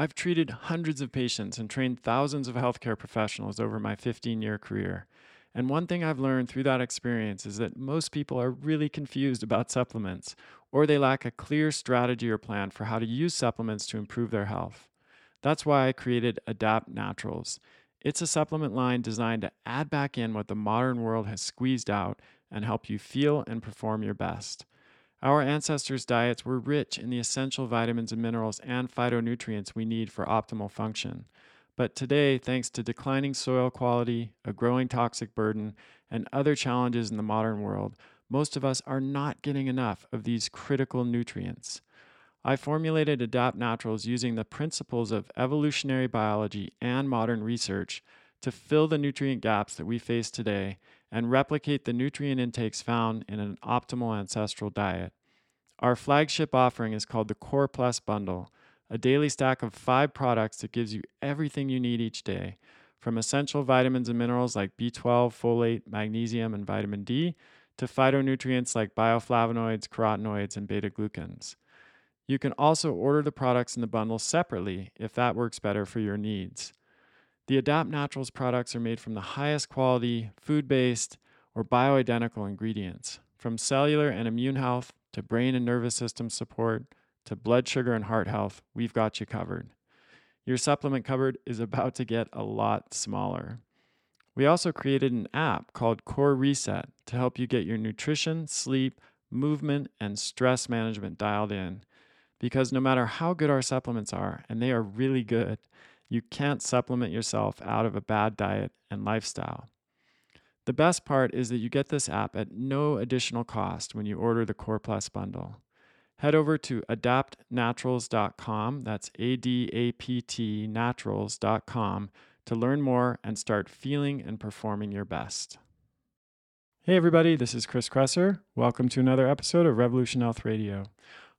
I've treated hundreds of patients and trained thousands of healthcare professionals over my 15 year career. And one thing I've learned through that experience is that most people are really confused about supplements, or they lack a clear strategy or plan for how to use supplements to improve their health. That's why I created Adapt Naturals. It's a supplement line designed to add back in what the modern world has squeezed out and help you feel and perform your best. Our ancestors' diets were rich in the essential vitamins and minerals and phytonutrients we need for optimal function. But today, thanks to declining soil quality, a growing toxic burden, and other challenges in the modern world, most of us are not getting enough of these critical nutrients. I formulated Adapt Naturals using the principles of evolutionary biology and modern research to fill the nutrient gaps that we face today and replicate the nutrient intakes found in an optimal ancestral diet. Our flagship offering is called the Core Plus Bundle, a daily stack of five products that gives you everything you need each day, from essential vitamins and minerals like B12, folate, magnesium, and vitamin D, to phytonutrients like bioflavonoids, carotenoids, and beta glucans. You can also order the products in the bundle separately if that works better for your needs. The Adapt Naturals products are made from the highest quality, food based, or bioidentical ingredients. From cellular and immune health to brain and nervous system support to blood sugar and heart health, we've got you covered. Your supplement cupboard is about to get a lot smaller. We also created an app called Core Reset to help you get your nutrition, sleep, movement, and stress management dialed in. Because no matter how good our supplements are, and they are really good, you can't supplement yourself out of a bad diet and lifestyle. The best part is that you get this app at no additional cost when you order the Core Plus bundle. Head over to adaptnaturals.com, that's A D A P T naturals.com, to learn more and start feeling and performing your best. Hey, everybody, this is Chris Kresser. Welcome to another episode of Revolution Health Radio.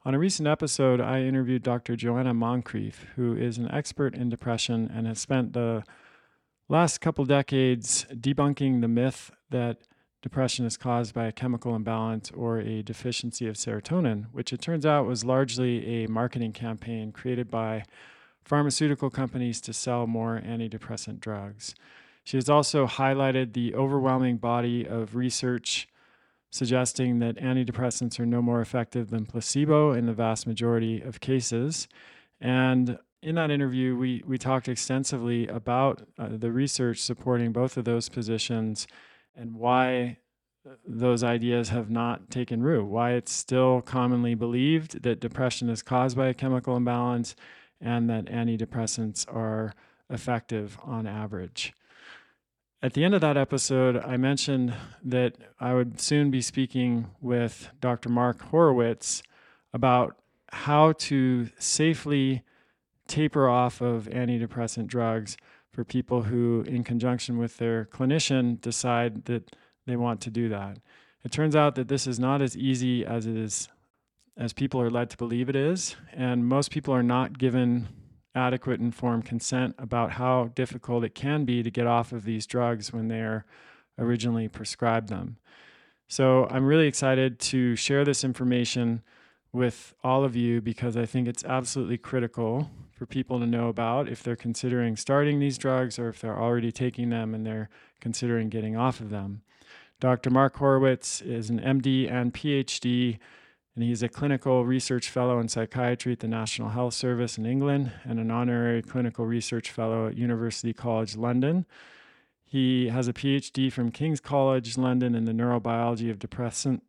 On a recent episode, I interviewed Dr. Joanna Moncrieff, who is an expert in depression and has spent the last couple decades debunking the myth that depression is caused by a chemical imbalance or a deficiency of serotonin, which it turns out was largely a marketing campaign created by pharmaceutical companies to sell more antidepressant drugs. She has also highlighted the overwhelming body of research suggesting that antidepressants are no more effective than placebo in the vast majority of cases. And in that interview, we, we talked extensively about uh, the research supporting both of those positions and why uh, those ideas have not taken root, why it's still commonly believed that depression is caused by a chemical imbalance and that antidepressants are effective on average. At the end of that episode, I mentioned that I would soon be speaking with Dr. Mark Horowitz about how to safely taper off of antidepressant drugs for people who, in conjunction with their clinician, decide that they want to do that. It turns out that this is not as easy as it is as people are led to believe it is, and most people are not given adequate informed consent about how difficult it can be to get off of these drugs when they're originally prescribed them. So I'm really excited to share this information with all of you because I think it's absolutely critical for people to know about if they're considering starting these drugs or if they're already taking them and they're considering getting off of them. Dr. Mark Horowitz is an MD and PhD and he's a clinical research fellow in psychiatry at the National Health Service in England and an honorary clinical research fellow at University College London. He has a PhD from King's College London in the neurobiology of depression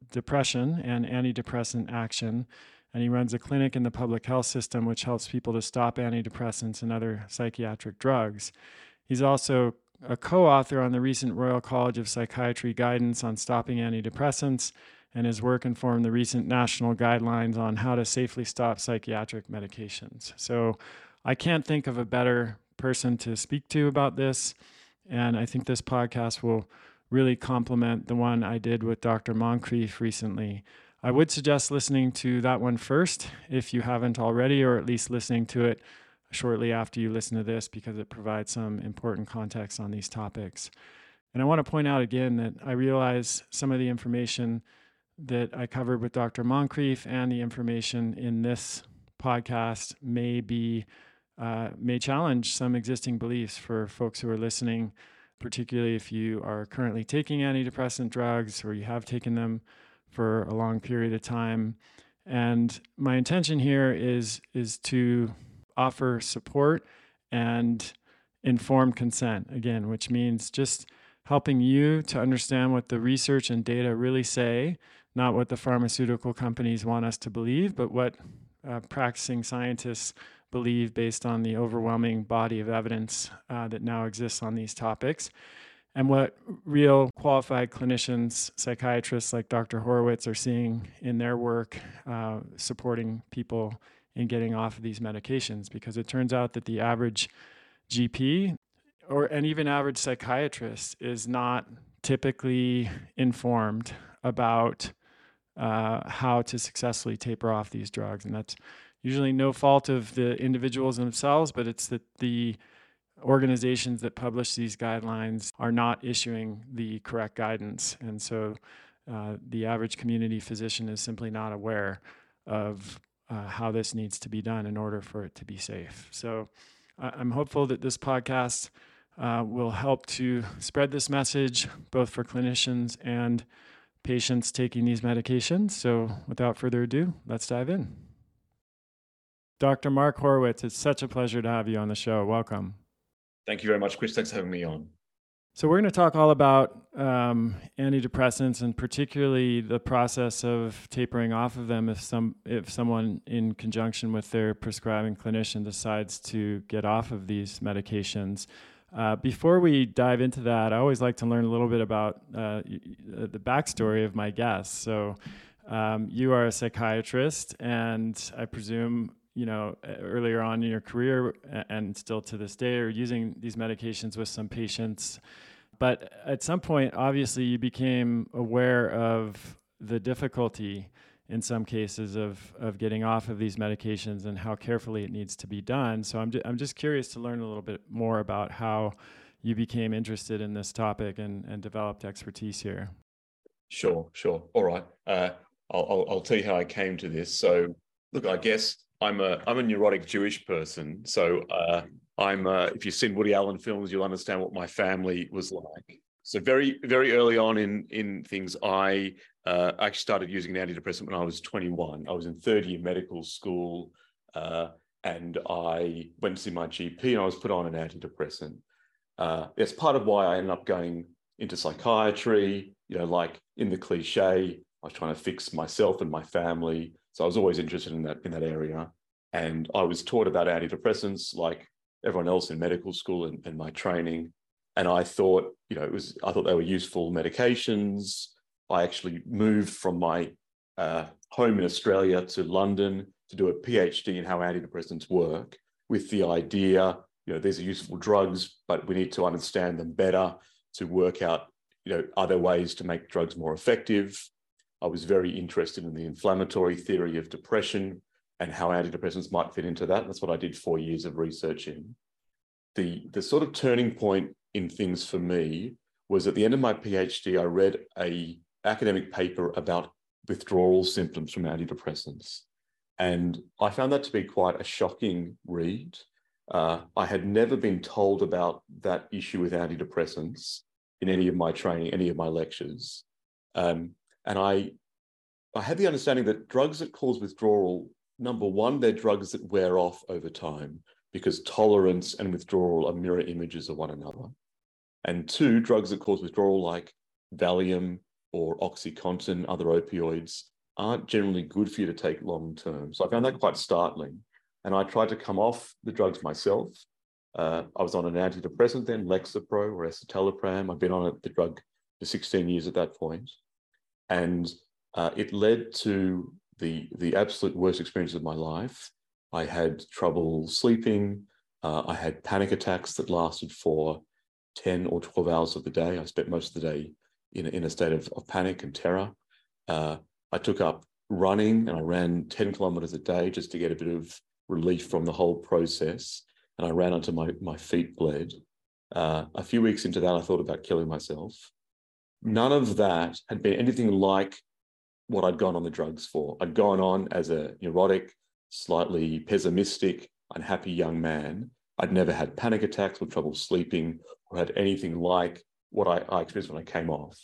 and antidepressant action. And he runs a clinic in the public health system which helps people to stop antidepressants and other psychiatric drugs. He's also a co author on the recent Royal College of Psychiatry guidance on stopping antidepressants and his work informed the recent national guidelines on how to safely stop psychiatric medications. So I can't think of a better person to speak to about this. And I think this podcast will really complement the one I did with Dr. Moncrieff recently. I would suggest listening to that one first if you haven't already, or at least listening to it shortly after you listen to this because it provides some important context on these topics. And I want to point out again that I realize some of the information that I covered with Dr. Moncrieff and the information in this podcast may be uh, may challenge some existing beliefs for folks who are listening, particularly if you are currently taking antidepressant drugs or you have taken them for a long period of time. And my intention here is is to offer support and informed consent again, which means just helping you to understand what the research and data really say, not what the pharmaceutical companies want us to believe, but what uh, practicing scientists believe based on the overwhelming body of evidence uh, that now exists on these topics. And what real qualified clinicians, psychiatrists like Dr. Horowitz, are seeing in their work uh, supporting people in getting off of these medications, because it turns out that the average GP or an even average psychiatrist is not typically informed about uh, how to successfully taper off these drugs, and that's usually no fault of the individuals themselves, but it's that the organizations that publish these guidelines are not issuing the correct guidance, and so uh, the average community physician is simply not aware of uh, how this needs to be done in order for it to be safe. So I'm hopeful that this podcast uh, will help to spread this message both for clinicians and patients taking these medications. So, without further ado, let's dive in. Dr. Mark Horowitz, it's such a pleasure to have you on the show. Welcome. Thank you very much, Chris. Thanks for having me on. So, we're going to talk all about um, antidepressants and particularly the process of tapering off of them if, some, if someone, in conjunction with their prescribing clinician, decides to get off of these medications. Uh, before we dive into that, I always like to learn a little bit about uh, the backstory of my guests. So, um, you are a psychiatrist, and I presume you know earlier on in your career, and still to this day, are using these medications with some patients. But at some point, obviously, you became aware of the difficulty in some cases of, of getting off of these medications and how carefully it needs to be done. So I'm, ju- I'm just curious to learn a little bit more about how you became interested in this topic and, and developed expertise here. Sure, sure. All right. Uh, I'll, I'll, I'll tell you how I came to this. So, look, I guess I'm a I'm a neurotic Jewish person. So uh, I'm uh, if you've seen Woody Allen films, you'll understand what my family was like. So very very early on in in things, I uh, I actually started using an antidepressant when I was 21. I was in third year medical school, uh, and I went to see my GP, and I was put on an antidepressant. Uh, that's part of why I ended up going into psychiatry. You know, like in the cliche, I was trying to fix myself and my family. So I was always interested in that in that area, and I was taught about antidepressants like everyone else in medical school and, and my training. And I thought, you know, it was I thought they were useful medications I actually moved from my uh, home in Australia to London to do a PhD in how antidepressants work with the idea, you know, these are useful drugs, but we need to understand them better to work out, you know, other ways to make drugs more effective. I was very interested in the inflammatory theory of depression and how antidepressants might fit into that. That's what I did four years of research in. The, the sort of turning point in things for me was at the end of my PhD, I read a academic paper about withdrawal symptoms from antidepressants. And I found that to be quite a shocking read. Uh, I had never been told about that issue with antidepressants in any of my training, any of my lectures. Um, and I, I had the understanding that drugs that cause withdrawal, number one, they're drugs that wear off over time because tolerance and withdrawal are mirror images of one another. And two, drugs that cause withdrawal, like Valium, or Oxycontin, other opioids, aren't generally good for you to take long term. So I found that quite startling. And I tried to come off the drugs myself. Uh, I was on an antidepressant then, Lexapro or escitalopram. I've been on the drug for 16 years at that point. And uh, it led to the, the absolute worst experience of my life. I had trouble sleeping. Uh, I had panic attacks that lasted for 10 or 12 hours of the day. I spent most of the day in, in a state of, of panic and terror. Uh, I took up running and I ran 10 kilometers a day just to get a bit of relief from the whole process. And I ran until my, my feet bled. Uh, a few weeks into that, I thought about killing myself. None of that had been anything like what I'd gone on the drugs for. I'd gone on as a neurotic, slightly pessimistic, unhappy young man, I'd never had panic attacks or trouble sleeping or had anything like what I, I experienced when I came off.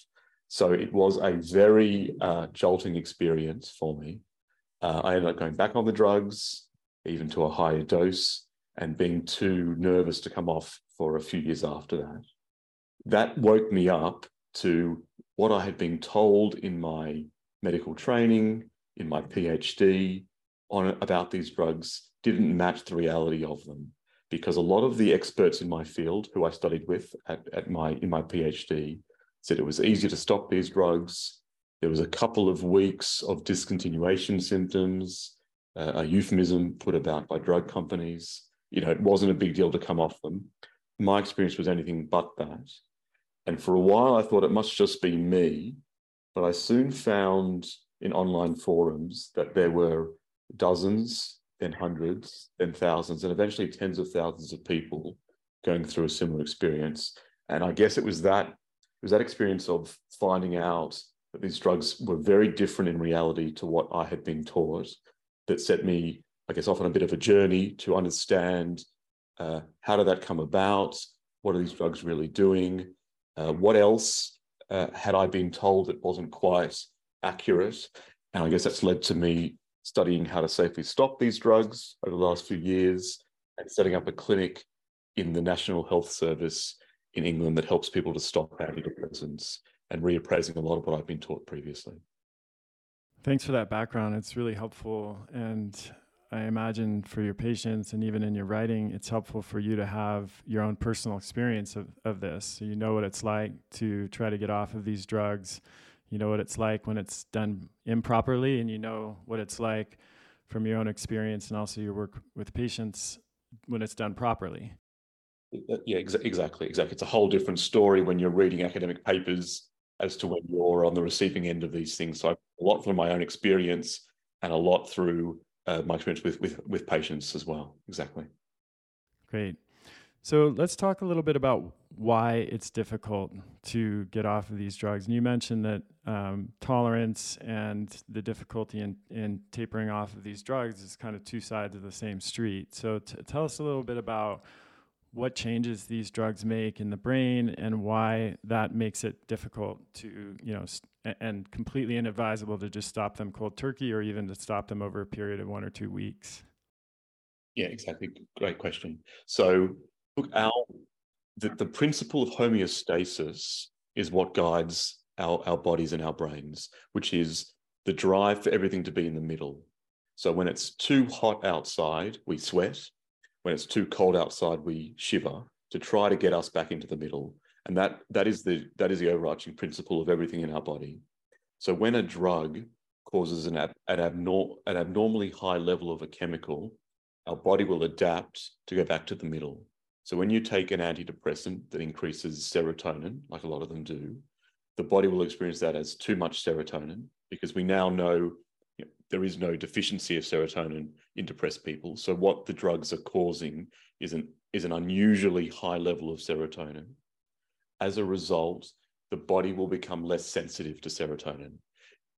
So it was a very uh, jolting experience for me. Uh, I ended up going back on the drugs, even to a higher dose, and being too nervous to come off for a few years after that. That woke me up to what I had been told in my medical training, in my PhD, on about these drugs didn't match the reality of them because a lot of the experts in my field who I studied with at, at my in my PhD said it was easier to stop these drugs. There was a couple of weeks of discontinuation symptoms, uh, a euphemism put about by drug companies. You know, it wasn't a big deal to come off them. My experience was anything but that. And for a while, I thought it must just be me. But I soon found in online forums that there were dozens, then hundreds, then thousands, and eventually tens of thousands of people going through a similar experience. And I guess it was that it was that experience of finding out that these drugs were very different in reality to what I had been taught that set me, I guess, off on a bit of a journey to understand uh, how did that come about? What are these drugs really doing? Uh, what else uh, had I been told that wasn't quite accurate? And I guess that's led to me studying how to safely stop these drugs over the last few years and setting up a clinic in the National Health Service in England that helps people to stop antidepressants and reappraising a lot of what I've been taught previously. Thanks for that background. It's really helpful. And I imagine for your patients and even in your writing, it's helpful for you to have your own personal experience of, of this. So you know what it's like to try to get off of these drugs. You know what it's like when it's done improperly, and you know what it's like from your own experience and also your work with patients when it's done properly. Uh, yeah, ex- exactly, exactly. It's a whole different story when you're reading academic papers as to when you're on the receiving end of these things. So a lot from my own experience and a lot through uh, my experience with, with with patients as well. Exactly. Great. So let's talk a little bit about why it's difficult to get off of these drugs. And you mentioned that um, tolerance and the difficulty in, in tapering off of these drugs is kind of two sides of the same street. So t- tell us a little bit about what changes these drugs make in the brain and why that makes it difficult to, you know, st- and completely inadvisable to just stop them cold turkey or even to stop them over a period of one or two weeks. Yeah, exactly. Great question. So, look, our the, the principle of homeostasis is what guides our, our bodies and our brains, which is the drive for everything to be in the middle. So when it's too hot outside, we sweat when it's too cold outside, we shiver to try to get us back into the middle. And that that is the that is the overarching principle of everything in our body. So when a drug causes an, ab, an, abnor- an abnormally high level of a chemical, our body will adapt to go back to the middle. So when you take an antidepressant that increases serotonin, like a lot of them do, the body will experience that as too much serotonin because we now know there is no deficiency of serotonin in depressed people. So what the drugs are causing is an is an unusually high level of serotonin. As a result, the body will become less sensitive to serotonin.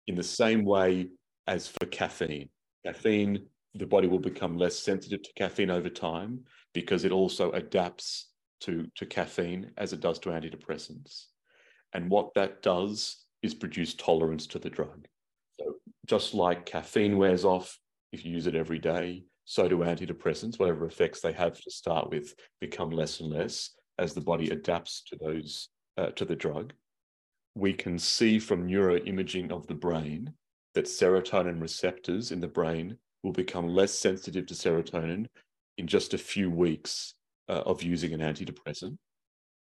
In the same way as for caffeine, caffeine, the body will become less sensitive to caffeine over time because it also adapts to, to caffeine as it does to antidepressants. And what that does is produce tolerance to the drug. So just like caffeine wears off if you use it every day, so do antidepressants, whatever effects they have to start with, become less and less as the body adapts to those uh, to the drug. We can see from neuroimaging of the brain that serotonin receptors in the brain will become less sensitive to serotonin in just a few weeks uh, of using an antidepressant.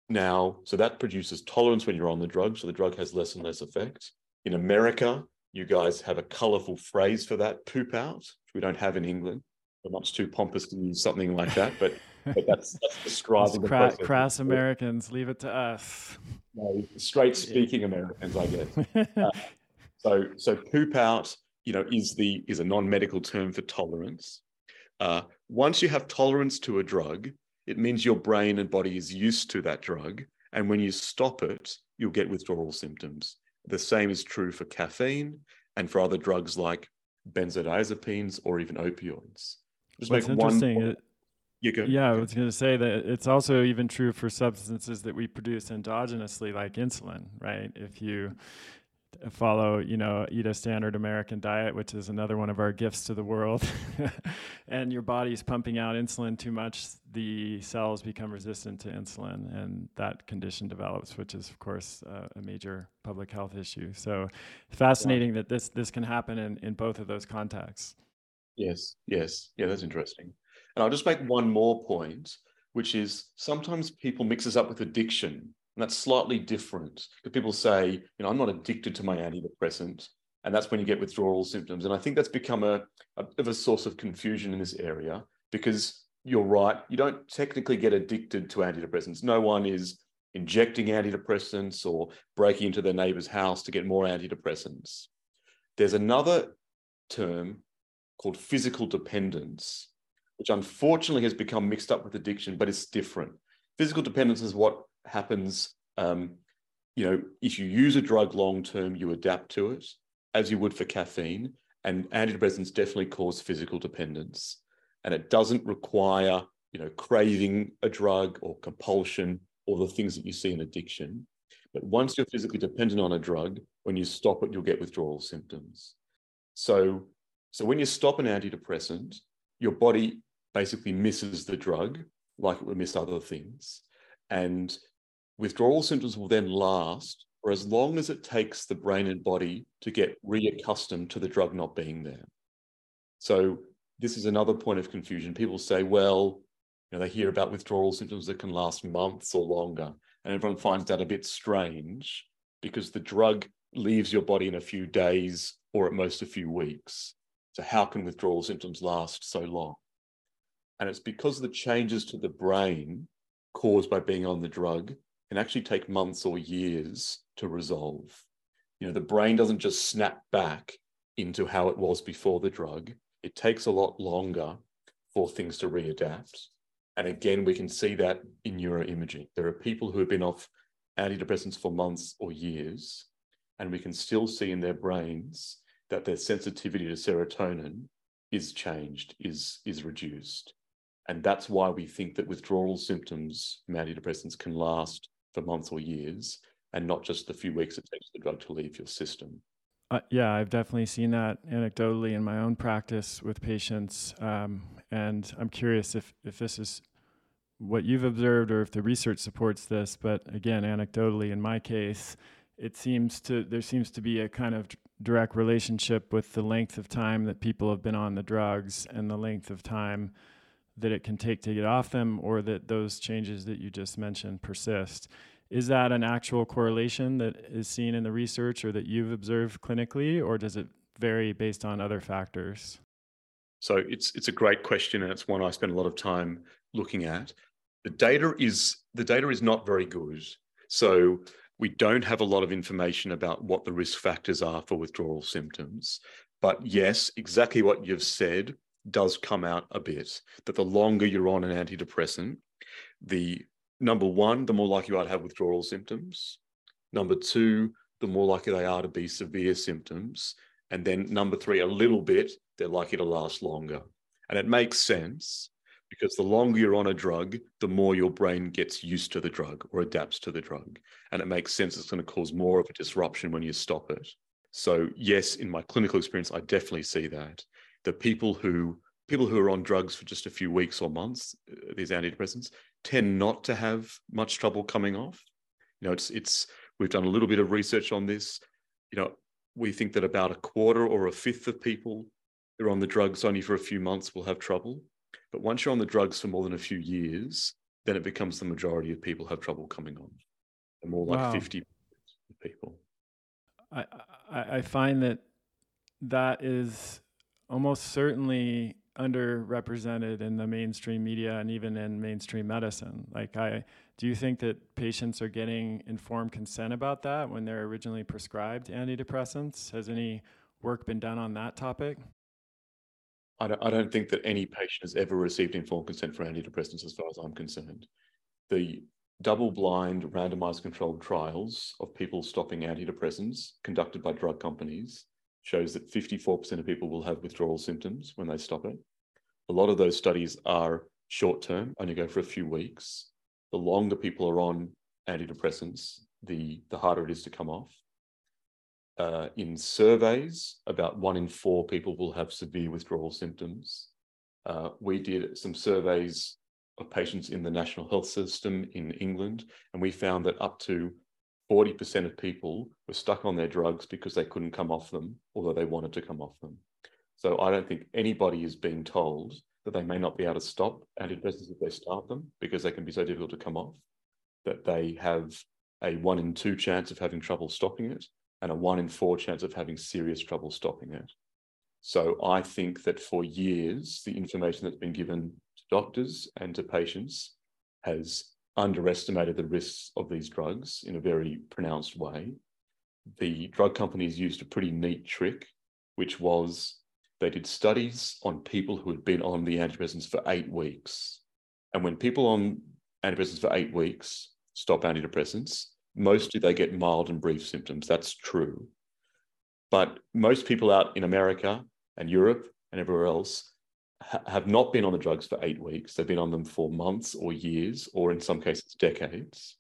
Now, so that produces tolerance when you're on the drug, so the drug has less and less effect. In America, you guys have a colorful phrase for that, poop out, which we don't have in England. We're much too pompous to use something like that, but, but that's, that's describing the cra- crass Americans. Leave it to us. No, straight speaking Americans, I guess. Uh, so, so poop out, you know, is the is a non-medical term for tolerance. Uh, once you have tolerance to a drug, it means your brain and body is used to that drug, and when you stop it, you'll get withdrawal symptoms. The same is true for caffeine and for other drugs like benzodiazepines or even opioids. Just What's interesting, You go. Yeah, I was going to say that it's also even true for substances that we produce endogenously, like insulin, right? If you follow, you know, eat a standard American diet, which is another one of our gifts to the world, and your body's pumping out insulin too much, the cells become resistant to insulin, and that condition develops, which is, of course, uh, a major public health issue. So, fascinating that this this can happen in in both of those contexts. Yes, yes, yeah, that's interesting. And I'll just make one more point, which is sometimes people mix this up with addiction. And that's slightly different because people say, you know, I'm not addicted to my antidepressant. And that's when you get withdrawal symptoms. And I think that's become a, a bit of a source of confusion in this area because you're right. You don't technically get addicted to antidepressants. No one is injecting antidepressants or breaking into their neighbor's house to get more antidepressants. There's another term called physical dependence, which unfortunately has become mixed up with addiction, but it's different. Physical dependence is what happens. Um, you know, if you use a drug long term, you adapt to it, as you would for caffeine. And antidepressants definitely cause physical dependence, and it doesn't require you know craving a drug or compulsion or the things that you see in addiction. But once you're physically dependent on a drug, when you stop it, you'll get withdrawal symptoms. So, so when you stop an antidepressant, your body basically misses the drug like it would miss other things. And withdrawal symptoms will then last for as long as it takes the brain and body to get reaccustomed to the drug not being there. So this is another point of confusion. People say, well, you know, they hear about withdrawal symptoms that can last months or longer. And everyone finds that a bit strange because the drug leaves your body in a few days or at most a few weeks. So how can withdrawal symptoms last so long? And it's because the changes to the brain caused by being on the drug can actually take months or years to resolve. You know, the brain doesn't just snap back into how it was before the drug. It takes a lot longer for things to readapt. And again, we can see that in neuroimaging. There are people who have been off antidepressants for months or years, and we can still see in their brains that their sensitivity to serotonin is changed, is, is reduced. And that's why we think that withdrawal symptoms from antidepressants can last for months or years and not just the few weeks it takes the drug to leave your system. Uh, yeah, I've definitely seen that anecdotally in my own practice with patients. Um, and I'm curious if, if this is what you've observed or if the research supports this. But again, anecdotally, in my case, it seems to there seems to be a kind of direct relationship with the length of time that people have been on the drugs and the length of time that it can take to get off them or that those changes that you just mentioned persist. Is that an actual correlation that is seen in the research or that you've observed clinically, or does it vary based on other factors? So it's it's a great question, and it's one I spend a lot of time looking at. The data is the data is not very good. So we don't have a lot of information about what the risk factors are for withdrawal symptoms. But yes, exactly what you've said does come out a bit. That the longer you're on an antidepressant, the number one, the more likely you are to have withdrawal symptoms. Number two, the more likely they are to be severe symptoms. And then number three, a little bit, they're likely to last longer. And it makes sense because the longer you're on a drug, the more your brain gets used to the drug or adapts to the drug. And it makes sense it's going to cause more of a disruption when you stop it. So, yes, in my clinical experience, I definitely see that. The people who people who are on drugs for just a few weeks or months, uh, these antidepressants, tend not to have much trouble coming off. You know, it's it's we've done a little bit of research on this. You know, we think that about a quarter or a fifth of people who are on the drugs only for a few months will have trouble. But once you're on the drugs for more than a few years, then it becomes the majority of people have trouble coming on. And more like wow. 50 people. I, I, I find that that is almost certainly underrepresented in the mainstream media and even in mainstream medicine. Like, I do you think that patients are getting informed consent about that when they're originally prescribed antidepressants? Has any work been done on that topic? I don't, I don't think that any patient has ever received informed consent for antidepressants, as far as I'm concerned. The double blind randomized controlled trials of people stopping antidepressants conducted by drug companies shows that 54% of people will have withdrawal symptoms when they stop it. A lot of those studies are short term, only go for a few weeks. The longer people are on antidepressants, the, the harder it is to come off. Uh, in surveys, about one in four people will have severe withdrawal symptoms. Uh, we did some surveys of patients in the national health system in England, and we found that up to 40% of people were stuck on their drugs because they couldn't come off them, although they wanted to come off them. So I don't think anybody is being told that they may not be able to stop antidepressants if they start them because they can be so difficult to come off that they have a one in two chance of having trouble stopping it and a one in four chance of having serious trouble stopping it. So I think that for years, the information that's been given to doctors and to patients has underestimated the risks of these drugs in a very pronounced way. The drug companies used a pretty neat trick, which was they did studies on people who had been on the antidepressants for eight weeks. And when people on antidepressants for eight weeks stop antidepressants, mostly they get mild and brief symptoms. That's true. But most people out in America and Europe and everywhere else ha- have not been on the drugs for eight weeks. They've been on them for months or years, or in some cases, decades.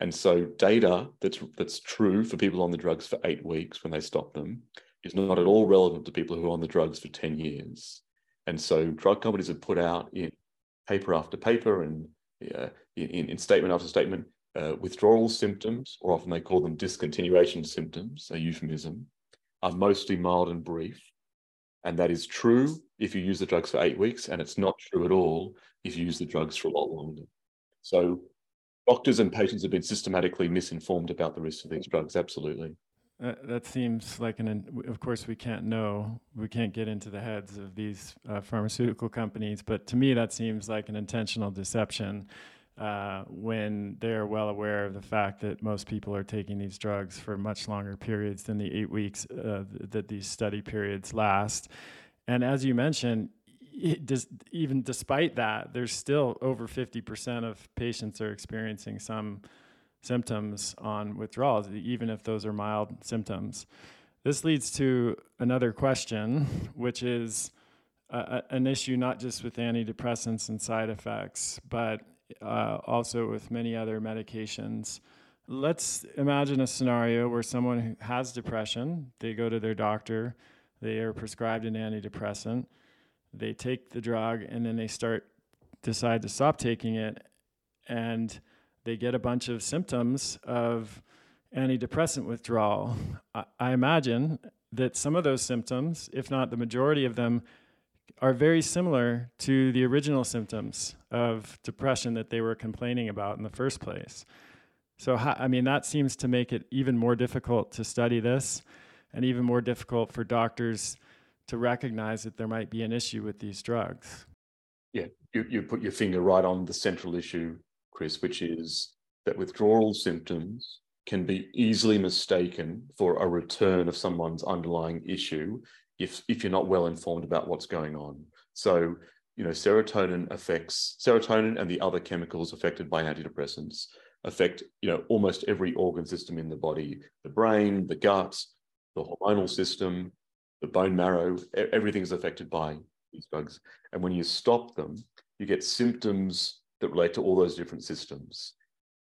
And so, data that's that's true for people on the drugs for eight weeks when they stop them is not at all relevant to people who are on the drugs for 10 years. And so, drug companies have put out in paper after paper and uh, in, in statement after statement uh, withdrawal symptoms, or often they call them discontinuation symptoms, a euphemism, are mostly mild and brief. And that is true if you use the drugs for eight weeks, and it's not true at all if you use the drugs for a lot longer. So, doctors and patients have been systematically misinformed about the risks of these drugs, absolutely. Uh, that seems like an. Of course, we can't know. We can't get into the heads of these uh, pharmaceutical companies, but to me, that seems like an intentional deception uh, when they're well aware of the fact that most people are taking these drugs for much longer periods than the eight weeks uh, that these study periods last. And as you mentioned, does, even despite that, there's still over 50% of patients are experiencing some symptoms on withdrawals, even if those are mild symptoms. This leads to another question, which is uh, an issue not just with antidepressants and side effects, but uh, also with many other medications. Let's imagine a scenario where someone has depression, they go to their doctor, they are prescribed an antidepressant, they take the drug, and then they start decide to stop taking it, and they get a bunch of symptoms of antidepressant withdrawal. I, I imagine that some of those symptoms, if not the majority of them, are very similar to the original symptoms of depression that they were complaining about in the first place. So, I mean, that seems to make it even more difficult to study this and even more difficult for doctors to recognize that there might be an issue with these drugs. Yeah, you, you put your finger right on the central issue, Chris, which is that withdrawal symptoms can be easily mistaken for a return of someone's underlying issue if if you're not well informed about what's going on. So, you know, serotonin affects serotonin and the other chemicals affected by antidepressants affect, you know, almost every organ system in the body, the brain, the gut, the hormonal system, the bone marrow, everything is affected by these drugs. And when you stop them, you get symptoms that relate to all those different systems.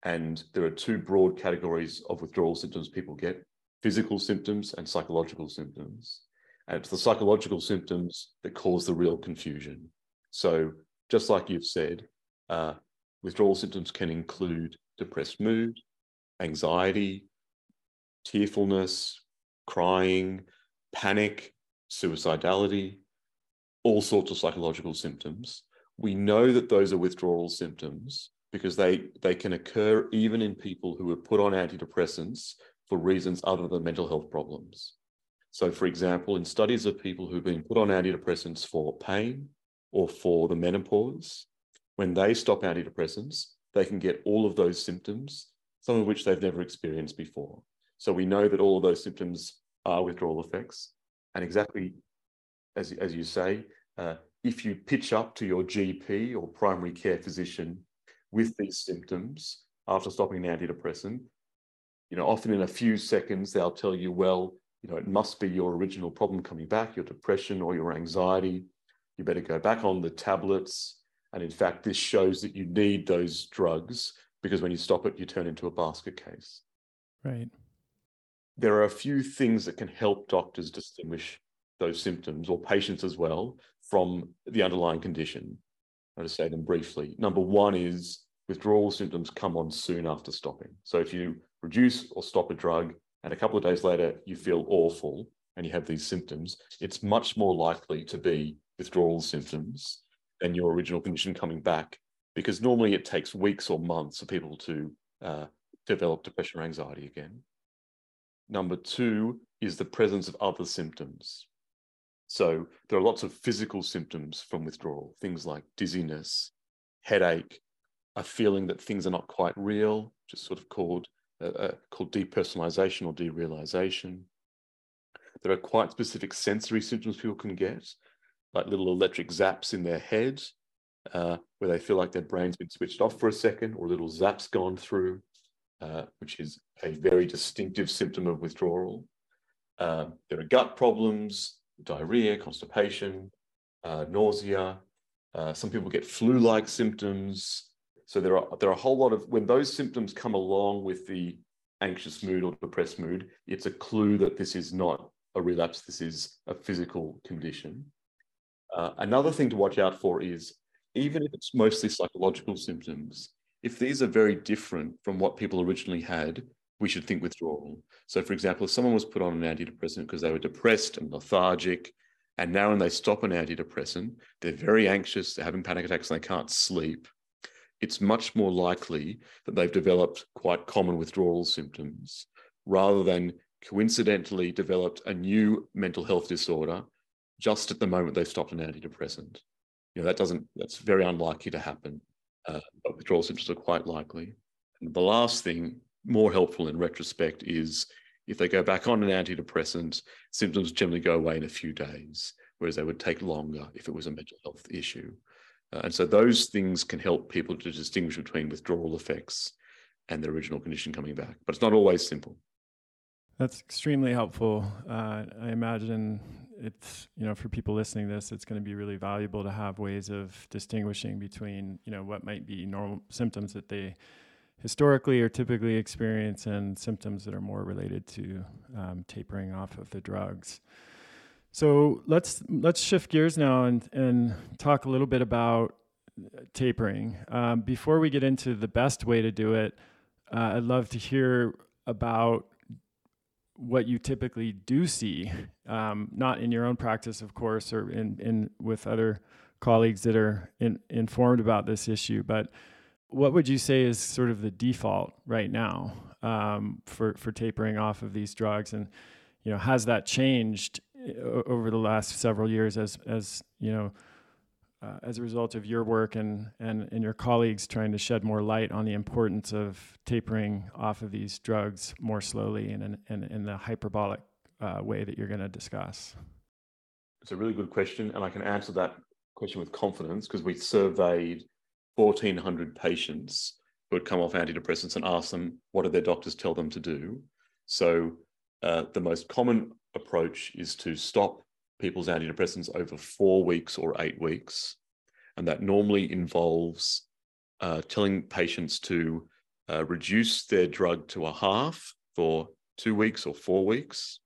And there are two broad categories of withdrawal symptoms people get physical symptoms and psychological symptoms. And it's the psychological symptoms that cause the real confusion. So, just like you've said, uh, withdrawal symptoms can include depressed mood, anxiety, tearfulness, crying, panic, suicidality, all sorts of psychological symptoms. We know that those are withdrawal symptoms because they, they can occur even in people who are put on antidepressants for reasons other than mental health problems. So, for example, in studies of people who've been put on antidepressants for pain or for the menopause, when they stop antidepressants, they can get all of those symptoms, some of which they've never experienced before. So, we know that all of those symptoms are withdrawal effects. And exactly as, as you say, uh, if you pitch up to your GP or primary care physician with these symptoms after stopping an antidepressant, you know, often in a few seconds, they'll tell you, well, you know, it must be your original problem coming back, your depression or your anxiety. You better go back on the tablets. And in fact, this shows that you need those drugs because when you stop it, you turn into a basket case. Right. There are a few things that can help doctors distinguish those symptoms or patients as well from the underlying condition. I'll just say them briefly. Number one is withdrawal symptoms come on soon after stopping. So if you reduce or stop a drug and a couple of days later you feel awful and you have these symptoms, it's much more likely to be withdrawal symptoms than your original condition coming back because normally it takes weeks or months for people to uh, develop depression or anxiety again. Number two is the presence of other symptoms. So there are lots of physical symptoms from withdrawal, things like dizziness, headache, a feeling that things are not quite real, just sort of called uh, uh, called depersonalization or derealization. There are quite specific sensory symptoms people can get, like little electric zaps in their head, uh, where they feel like their brain's been switched off for a second, or little zaps gone through, uh, which is a very distinctive symptom of withdrawal. Uh, there are gut problems, diarrhea, constipation, uh, nausea. Uh, some people get flu-like symptoms. So there are there are a whole lot of when those symptoms come along with the anxious mood or depressed mood, it's a clue that this is not a relapse. This is a physical condition. Uh, another thing to watch out for is even if it's mostly psychological symptoms, if these are very different from what people originally had, we should think withdrawal. So, for example, if someone was put on an antidepressant because they were depressed and lethargic, and now when they stop an antidepressant, they're very anxious, they're having panic attacks, and they can't sleep, it's much more likely that they've developed quite common withdrawal symptoms rather than coincidentally developed a new mental health disorder just at the moment they've stopped an antidepressant. You know, that doesn't, that's very unlikely to happen. Uh, but withdrawal symptoms are quite likely. And the last thing, more helpful in retrospect, is if they go back on an antidepressant, symptoms generally go away in a few days, whereas they would take longer if it was a mental health issue. Uh, and so those things can help people to distinguish between withdrawal effects and the original condition coming back. But it's not always simple. That's extremely helpful. Uh, I imagine it's you know for people listening to this, it's going to be really valuable to have ways of distinguishing between you know what might be normal symptoms that they historically or typically experience and symptoms that are more related to um, tapering off of the drugs. So let's let's shift gears now and and talk a little bit about tapering. Um, before we get into the best way to do it, uh, I'd love to hear about what you typically do see, um, not in your own practice, of course, or in, in with other colleagues that are in, informed about this issue, but what would you say is sort of the default right now um, for for tapering off of these drugs, and you know has that changed over the last several years as as you know uh, as a result of your work and, and, and your colleagues trying to shed more light on the importance of tapering off of these drugs more slowly and in, in, in the hyperbolic uh, way that you're going to discuss? It's a really good question, and I can answer that question with confidence because we surveyed 1,400 patients who had come off antidepressants and asked them what did their doctors tell them to do. So uh, the most common approach is to stop people's antidepressants over four weeks or eight weeks. And that normally involves uh, telling patients to uh, reduce their drug to a half for two weeks or four weeks,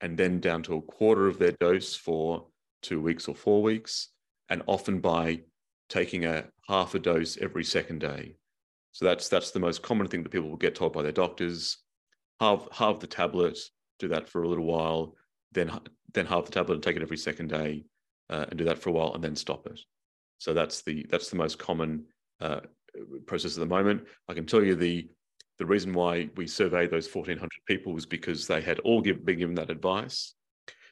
and then down to a quarter of their dose for two weeks or four weeks, and often by taking a half a dose every second day. So that's that's the most common thing that people will get told by their doctors. Halve halve the tablet, do that for a little while, then then halve the tablet and take it every second day uh, and do that for a while and then stop it. So that's the that's the most common uh, process at the moment. I can tell you the the reason why we surveyed those 1,400 people was because they had all give, been given that advice.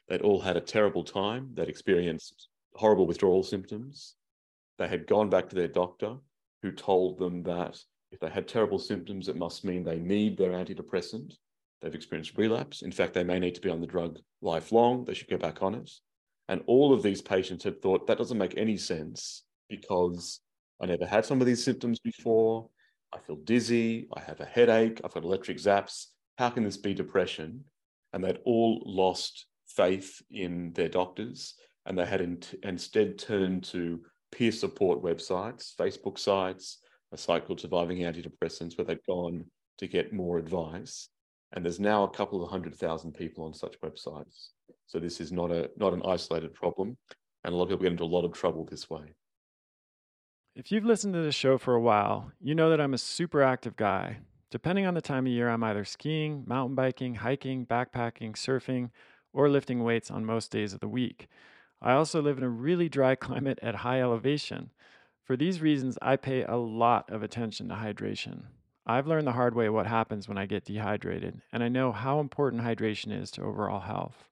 They'd all had a terrible time. They'd experienced horrible withdrawal symptoms. They had gone back to their doctor, who told them that if they had terrible symptoms, it must mean they need their antidepressant they've experienced relapse. In fact, they may need to be on the drug lifelong. They should go back on it. And all of these patients had thought that doesn't make any sense because I never had some of these symptoms before. I feel dizzy. I have a headache. I've got electric zaps. How can this be depression? And they'd all lost faith in their doctors and they had in instead turned to peer support websites, Facebook sites, a called Surviving Antidepressants, where they've gone to get more advice. And there's now a couple of hundred thousand people on such websites. So this is not a not an isolated problem, and a lot of people get into a lot of trouble this way. If you've listened to this show for a while, you know that I'm a super active guy. Depending on the time of year, I'm either skiing, mountain biking, hiking, backpacking, surfing, or lifting weights on most days of the week. I also live in a really dry climate at high elevation. For these reasons, I pay a lot of attention to hydration. I've learned the hard way what happens when I get dehydrated, and I know how important hydration is to overall health.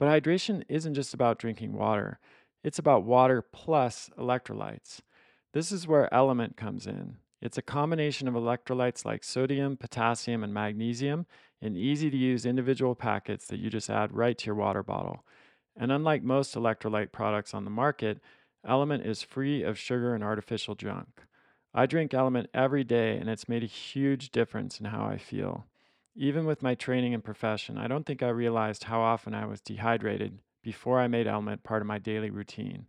But hydration isn't just about drinking water, it's about water plus electrolytes. This is where Element comes in. It's a combination of electrolytes like sodium, potassium, and magnesium in easy to use individual packets that you just add right to your water bottle. And unlike most electrolyte products on the market, Element is free of sugar and artificial junk. I drink Element every day, and it's made a huge difference in how I feel. Even with my training and profession, I don't think I realized how often I was dehydrated before I made Element part of my daily routine.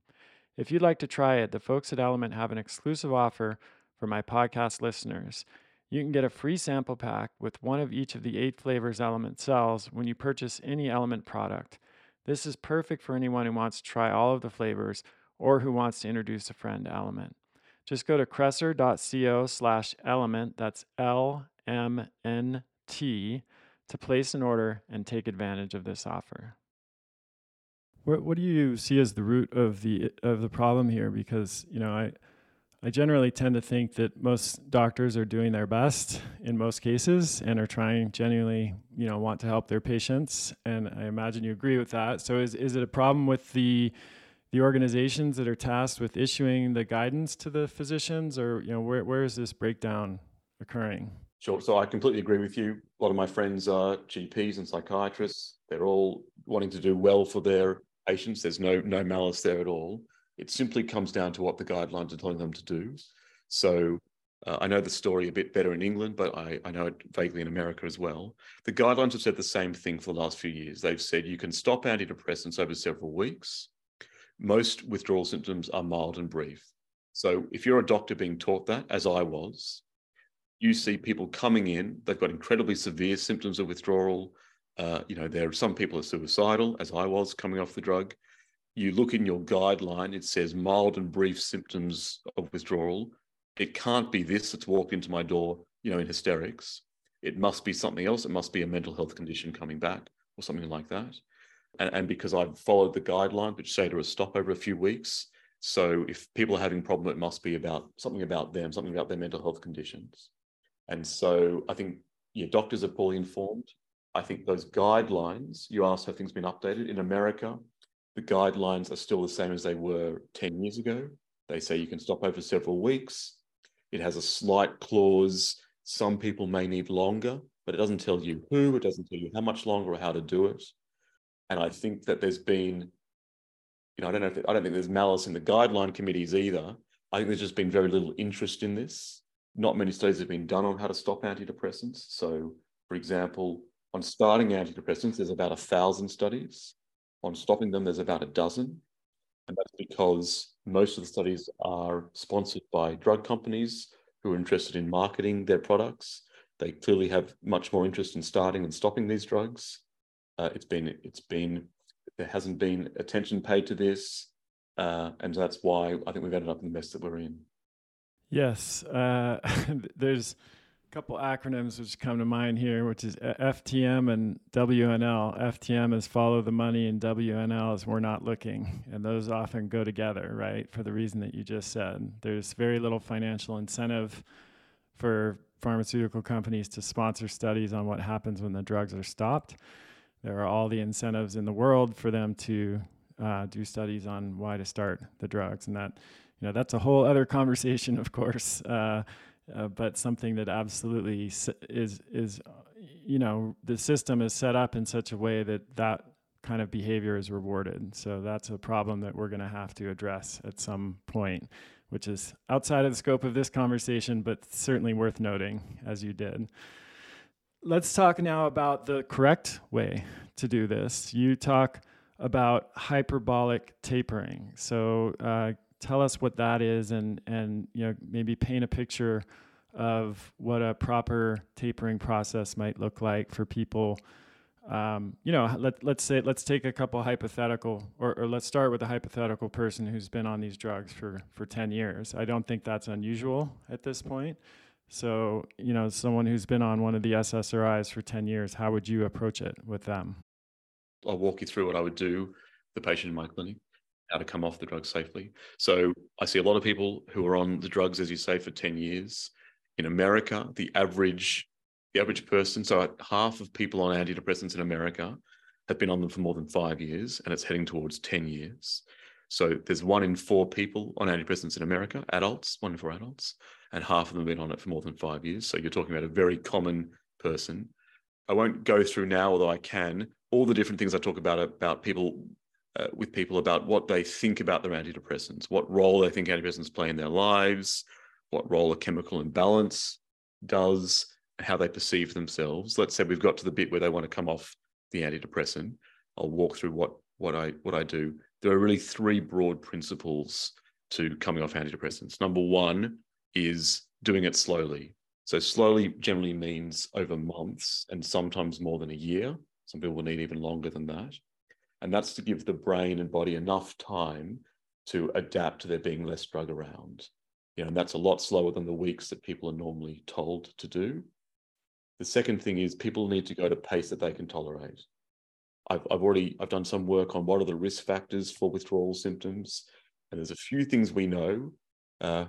If you'd like to try it, the folks at Element have an exclusive offer for my podcast listeners. You can get a free sample pack with one of each of the eight flavors Element sells when you purchase any Element product. This is perfect for anyone who wants to try all of the flavors or who wants to introduce a friend to Element. Just go to kresser.co slash element, that's L M N T, to place an order and take advantage of this offer. What, what do you see as the root of the of the problem here? Because you know, I I generally tend to think that most doctors are doing their best in most cases and are trying genuinely, you know, want to help their patients. And I imagine you agree with that. So is is it a problem with the the organizations that are tasked with issuing the guidance to the physicians, or you know, where where is this breakdown occurring? Sure. So I completely agree with you. A lot of my friends are GPs and psychiatrists. They're all wanting to do well for their patients. There's no no malice there at all. It simply comes down to what the guidelines are telling them to do. So uh, I know the story a bit better in England, but I, I know it vaguely in America as well. The guidelines have said the same thing for the last few years. They've said you can stop antidepressants over several weeks most withdrawal symptoms are mild and brief. So if you're a doctor being taught that, as I was, you see people coming in, they've got incredibly severe symptoms of withdrawal. Uh, you know, there are some people are suicidal, as I was coming off the drug. You look in your guideline, it says mild and brief symptoms of withdrawal. It can't be this that's walked into my door, you know, in hysterics. It must be something else. It must be a mental health condition coming back or something like that and, and because I've followed the guidelines, which say to a stop over a few weeks. So if people are having a problem, it must be about something about them, something about their mental health conditions. And so I think yeah, doctors are poorly informed. I think those guidelines, you asked have things been updated? In America, the guidelines are still the same as they were 10 years ago. They say you can stop over several weeks. It has a slight clause. Some people may need longer, but it doesn't tell you who, it doesn't tell you how much longer or how to do it. And I think that there's been, you know, I don't know if I don't think there's malice in the guideline committees either. I think there's just been very little interest in this. Not many studies have been done on how to stop antidepressants. So, for example, on starting antidepressants, there's about a thousand studies. On stopping them, there's about a dozen. And that's because most of the studies are sponsored by drug companies who are interested in marketing their products. They clearly have much more interest in starting and stopping these drugs. Uh, it's been it's been there hasn't been attention paid to this, uh, and that's why I think we've ended up in the mess that we're in. Yes, uh, there's a couple acronyms which come to mind here, which is FTM and WNL. FTM is follow the money, and WNL is we're not looking, and those often go together, right? For the reason that you just said, there's very little financial incentive for pharmaceutical companies to sponsor studies on what happens when the drugs are stopped there are all the incentives in the world for them to uh, do studies on why to start the drugs, and that you know that's a whole other conversation, of course. Uh, uh, but something that absolutely is is you know the system is set up in such a way that that kind of behavior is rewarded. So that's a problem that we're going to have to address at some point, which is outside of the scope of this conversation, but certainly worth noting, as you did let's talk now about the correct way to do this. You talk about hyperbolic tapering. So, uh, tell us what that is and and you know maybe paint a picture of what a proper tapering process might look like for people um, you know let, let's say let's take a couple hypothetical or, or let's start with a hypothetical person who's been on these drugs for for 10 years i don't think that's unusual at this point so you know someone who's been on one of the ssris for 10 years how would you approach it with them? I'll walk you through what i would do the patient in my clinic how to come off the drug safely. So i see a lot of people who are on the drugs as you say for 10 years. In america the average the average person, so half of people on antidepressants in America have been on them for more than five years, and it's heading towards 10 years. So there's one in four people on antidepressants in America, adults, one in four adults, and half of them have been on it for more than five years. So you're talking about a very common person. I won't go through now, although I can, all the different things I talk about about people uh, with people about what they think about their antidepressants, what role they think antidepressants play in their lives, what role a chemical imbalance does, how they perceive themselves. Let's say we've got to the bit where they want to come off the antidepressant. I'll walk through what what I what I do. There are really three broad principles to coming off antidepressants. Number one is doing it slowly. So slowly generally means over months and sometimes more than a year. Some people will need even longer than that. And that's to give the brain and body enough time to adapt to there being less drug around. You know, and that's a lot slower than the weeks that people are normally told to do. The second thing is people need to go to a pace that they can tolerate. I've, I've already I've done some work on what are the risk factors for withdrawal symptoms, and there's a few things we know. Uh,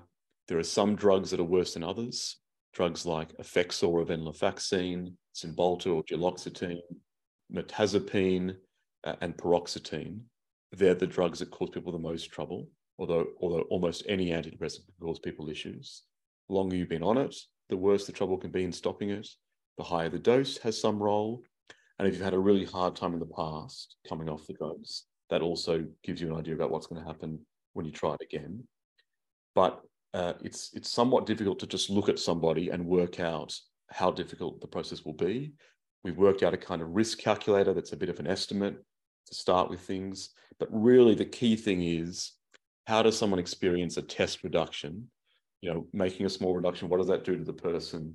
there are some drugs that are worse than others. Drugs like Effexor or venlafaxine, Cymbalta or duloxetine, mirtazapine, uh, and paroxetine. They're the drugs that cause people the most trouble. Although, although almost any antidepressant can cause people issues. The longer you've been on it, the worse the trouble can be in stopping it the higher the dose has some role. And if you've had a really hard time in the past coming off the drugs, that also gives you an idea about what's going to happen when you try it again. But uh, it's it's somewhat difficult to just look at somebody and work out how difficult the process will be. We've worked out a kind of risk calculator that's a bit of an estimate to start with things. But really, the key thing is how does someone experience a test reduction? You know, making a small reduction, what does that do to the person?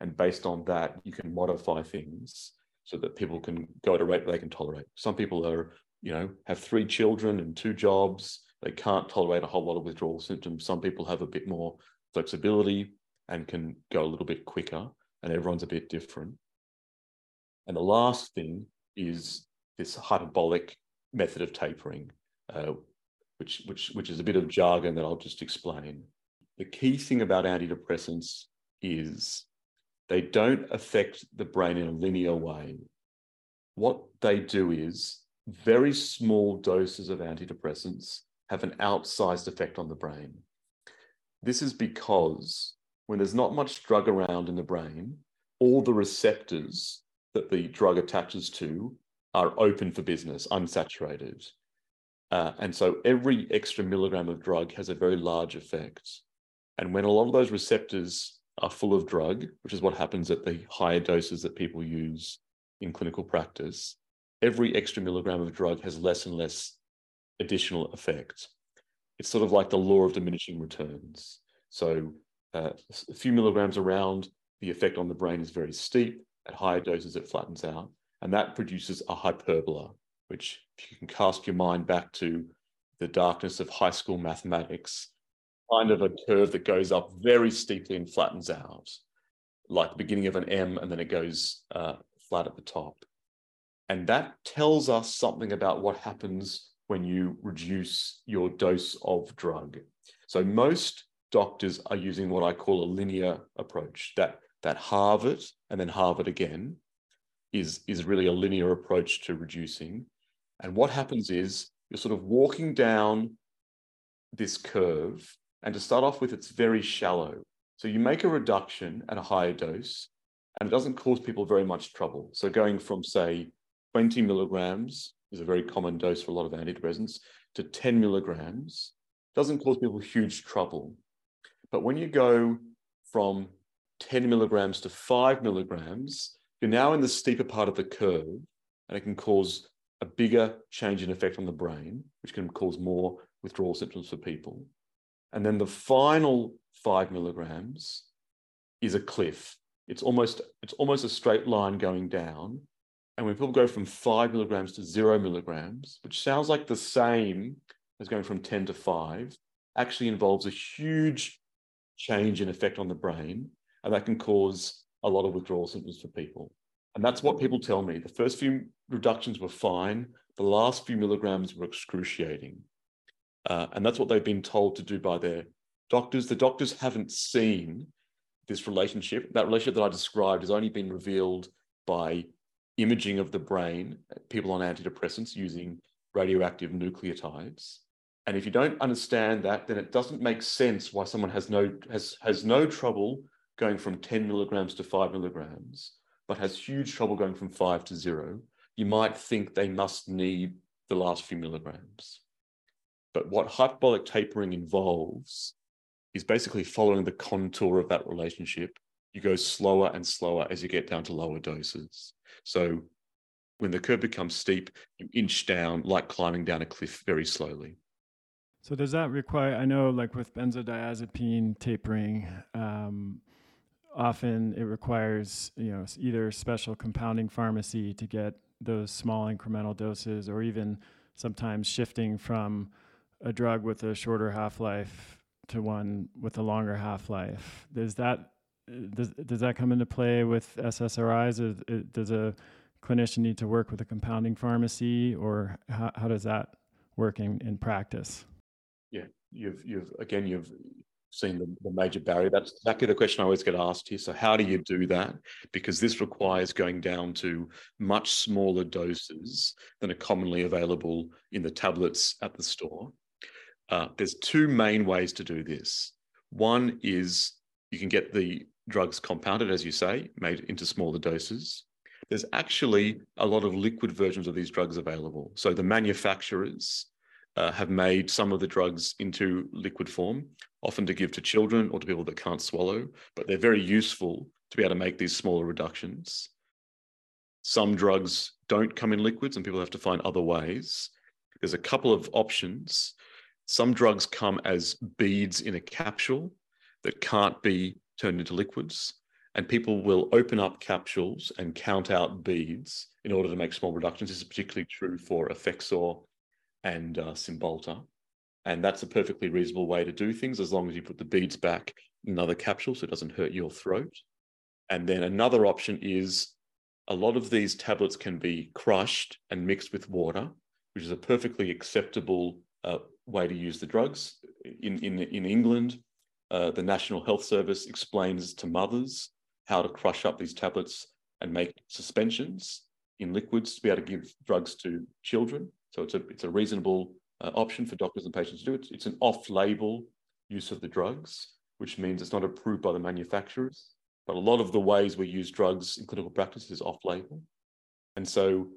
And based on that, you can modify things so that people can go at a rate they can tolerate. Some people are, you know, have three children and two jobs. They can't tolerate a whole lot of withdrawal symptoms. Some people have a bit more flexibility and can go a little bit quicker, and everyone's a bit different. And the last thing is this hyperbolic method of tapering, uh, which, which, which is a bit of jargon that I'll just explain. The key thing about antidepressants is they don't affect the brain in a linear way. What they do is very small doses of antidepressants have an outsized effect on the brain. This is because when there's not much drug around in the brain, all the receptors that the drug attaches to are open for business, unsaturated. Uh, and so every extra milligram of drug has a very large effect. And when a lot of those receptors are full of drug, which is what happens at the higher doses that people use in clinical practice, every extra milligram of drug has less and less additional effect. It's sort of like the law of diminishing returns. So uh, a few milligrams around, the effect on the brain is very steep. At higher doses, it flattens out. And that produces a hyperbola, which, if you can cast your mind back to the darkness of high school mathematics, kind of a curve that goes up very steeply and flattens out, like the beginning of an M, and then it goes uh, flat at the top. And that tells us something about what happens when you reduce your dose of drug. So most doctors are using what I call a linear approach. That that halve it and then halve it again is, is really a linear approach to reducing. And what happens is you're sort of walking down this curve and to start off with, it's very shallow. So you make a reduction at a higher dose, and it doesn't cause people very much trouble. So going from, say, 20 milligrams is a very common dose for a lot of antidepressants to 10 milligrams doesn't cause people huge trouble. But when you go from 10 milligrams to 5 milligrams, you're now in the steeper part of the curve, and it can cause a bigger change in effect on the brain, which can cause more withdrawal symptoms for people. And then the final five milligrams is a cliff. It's almost, it's almost a straight line going down. And when people go from five milligrams to zero milligrams, which sounds like the same as going from 10 to five, actually involves a huge change in effect on the brain. And that can cause a lot of withdrawal symptoms for people. And that's what people tell me. The first few reductions were fine. The last few milligrams were excruciating. Uh, and that's what they've been told to do by their doctors. The doctors haven't seen this relationship. That relationship that I described has only been revealed by imaging of the brain, people on antidepressants using radioactive nucleotides. And if you don't understand that, then it doesn't make sense why someone has no has has no trouble going from 10 milligrams to five milligrams, but has huge trouble going from five to zero. You might think they must need the last few milligrams. But what hyperbolic tapering involves is basically following the contour of that relationship. You go slower and slower as you get down to lower doses. So when the curve becomes steep, you inch down like climbing down a cliff very slowly. So does that require? I know, like with benzodiazepine tapering, um, often it requires you know either special compounding pharmacy to get those small incremental doses, or even sometimes shifting from a drug with a shorter half life to one with a longer half life. Does that does does that come into play with SSRIs? Does a clinician need to work with a compounding pharmacy, or how, how does that work in, in practice? Yeah, you've you've again you've seen the, the, major barrier. That's exactly the question I always get asked here. So how do you do that? Because this requires going down to much smaller doses than are commonly available in the tablets at the store. Uh, there's two main ways to do this. One is you can get the drugs compounded, as you say, made into smaller doses. There's actually a lot of liquid versions of these drugs available. So the manufacturers uh, have made some of the drugs into liquid form, often to give to children or to people that can't swallow, but they're very useful to be able to make these smaller reductions. Some drugs don't come in liquids and people have to find other ways. There's a couple of options some drugs come as beads in a capsule that can't be turned into liquids. And people will open up capsules and count out beads in order to make small reductions. This is particularly true for Effexor and uh, Cymbalta. And that's a perfectly reasonable way to do things as long as you put the beads back in another capsule so it doesn't hurt your throat. And then another option is a lot of these tablets can be crushed and mixed with water, which is a perfectly acceptable uh, way to use the drugs. In, in, in England, uh, the National Health Service explains to mothers how to crush up these tablets and make suspensions in liquids to be able to give drugs to children. So it's a, it's a reasonable uh, option for doctors and patients to do. It's, it's an off-label use of the drugs, which means it's not approved by the manufacturers. But a lot of the ways we use drugs in clinical practice is off-label. And so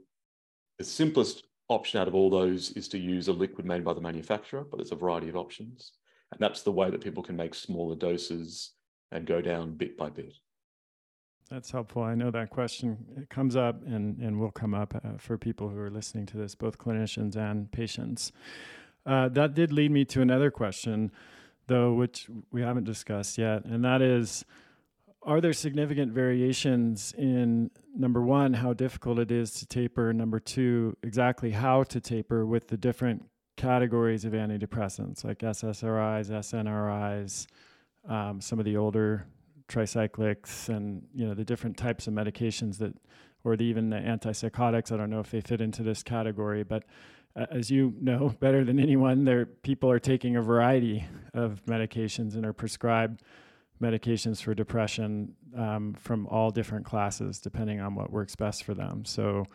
the simplest option out of all those is to use a liquid made by the manufacturer, but there's a variety of options. And that's the way that people can make smaller doses and go down bit by bit. That's helpful. I know that question comes up and, and will come up uh, for people who are listening to this, both clinicians and patients. Uh, that did lead me to another question, though, which we haven't discussed yet, and that is are there significant variations in number one, how difficult it is to taper, number two, exactly how to taper with the different categories of antidepressants like SSRIs, SNRIs, um, some of the older tricyclics, and you know the different types of medications that, or the, even the antipsychotics. I don't know if they fit into this category, but uh, as you know better than anyone, there people are taking a variety of medications and are prescribed medications for depression um, from all different classes, depending on what works best for them. So,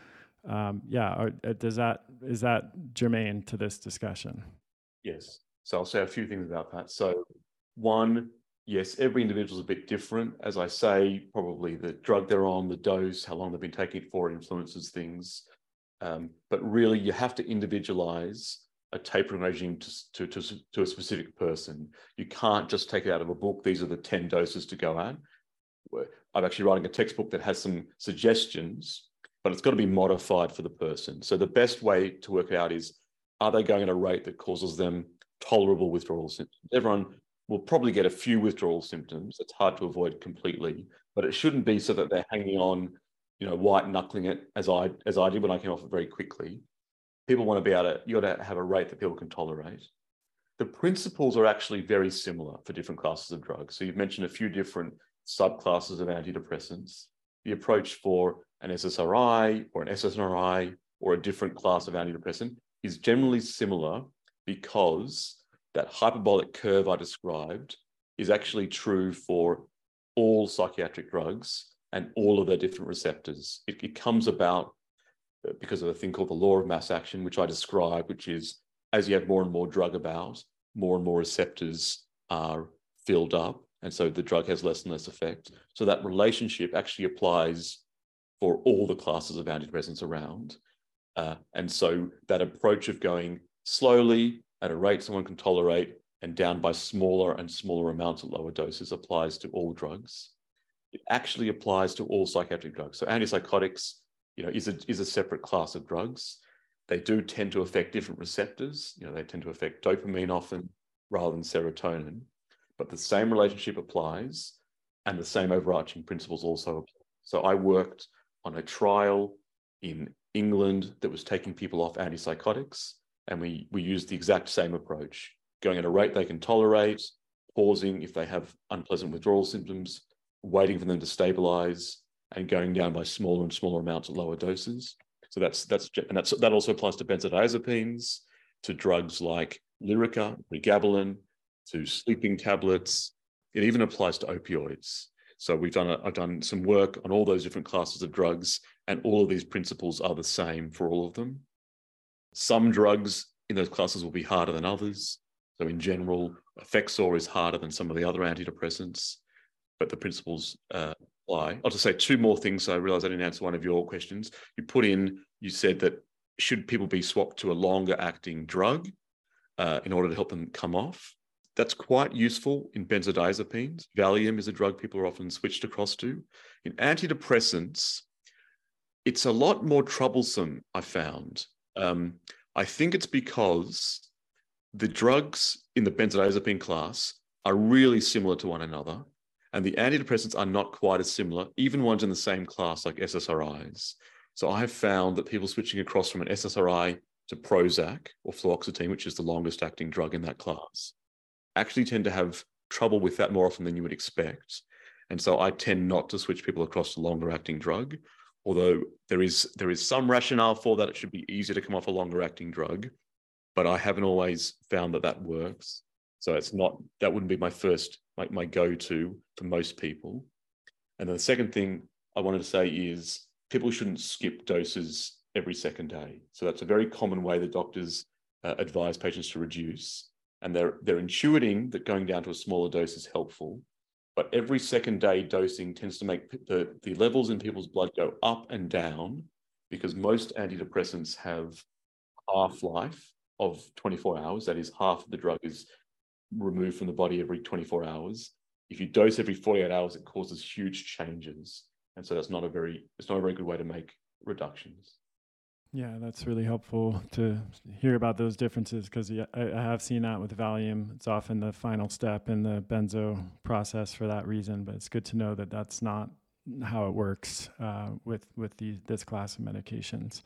um, yeah, are, uh, does that is that germane to this discussion? Yes. So I'll say a few things about that. So, one, yes, every individual is a bit different. As I say, probably the drug they're on, the dose, how long they've been taking it for, influences things. Um, but really, you have to individualize a tapering regime to, to, to, to, a specific person. You can't just take it out of a book. These are the 10 doses to go at. I'm actually writing a textbook that has some suggestions, but it's got to be modified for the person. So the best way to work out is, are they going at a rate that causes them tolerable withdrawal symptoms. Everyone will probably get a few withdrawal symptoms. It's hard to avoid completely, but it shouldn't be so that they're hanging on, you know, white knuckling it as I as I did when I came off it very quickly. People want to be able to you got to have a rate that people can tolerate. The principles are actually very similar for different classes of drugs. So you've mentioned a few different subclasses of antidepressants. The approach for an SSRI or an SSRI or a different class of antidepressant is generally similar because that hyperbolic curve I described is actually true for all psychiatric drugs and all of their different receptors. It, it comes about because of a thing called the law of mass action, which I described, which is as you have more and more drug about, more and more receptors are filled up. And so the drug has less and less effect. So that relationship actually applies for all the classes of antidepressants around. Uh, and so that approach of going slowly at a rate someone can tolerate and down by smaller and smaller amounts at lower doses applies to all drugs. It actually applies to all psychiatric drugs. So antipsychotics, you know, is a, is a separate class of drugs. They do tend to affect different receptors. You know, they tend to affect dopamine often rather than serotonin, but the same relationship applies and the same overarching principles also apply. So I worked on a trial in England that was taking people off antipsychotics and we, we use the exact same approach, going at a rate they can tolerate, pausing if they have unpleasant withdrawal symptoms, waiting for them to stabilize, and going down by smaller and smaller amounts at lower doses. So that's that's and that's that also applies to benzodiazepines, to drugs like Lyrica, pregabalin, to sleeping tablets. It even applies to opioids. So we've done a, I've done some work on all those different classes of drugs, and all of these principles are the same for all of them. Some drugs in those classes will be harder than others. So in general, Effexor is harder than some of the other antidepressants, but the principles uh, apply. I'll just say two more things. So I realize I didn't answer one of your questions. You put in, you said that should people be swapped to a longer acting drug uh, in order to help them come off? That's quite useful in benzodiazepines. Valium is a drug people are often switched across to. In antidepressants, it's a lot more troublesome, I found. Um, I think it's because the drugs in the benzodiazepine class are really similar to one another, and the antidepressants are not quite as similar, even ones in the same class like SSRIs. So I have found that people switching across from an SSRI to Prozac or fluoxetine, which is the longest acting drug in that class, actually tend to have trouble with that more often than you would expect. And so I tend not to switch people across to longer acting drug although there is there is some rationale for that it should be easier to come off a longer acting drug but i haven't always found that that works so it's not that wouldn't be my first like my go-to for most people. And the second thing i wanted to say is people shouldn't skip doses every second day. So that's a very common way that doctors uh, advise patients to reduce. And they're they're intuiting that going down to a smaller dose is helpful. But every second day dosing tends to make the, the levels in people's blood go up and down because most antidepressants have half-life of 24 hours. That is, half of the drug is removed from the body every 24 hours. If you dose every 48 hours, it causes huge changes. And so that's not a very it's not a very good way to make reductions. Yeah, that's really helpful to hear about those differences because I, have seen that with Valium. It's often the final step in the benzo process for that reason, but it's good to know that that's not how it works uh, with with this class of medications.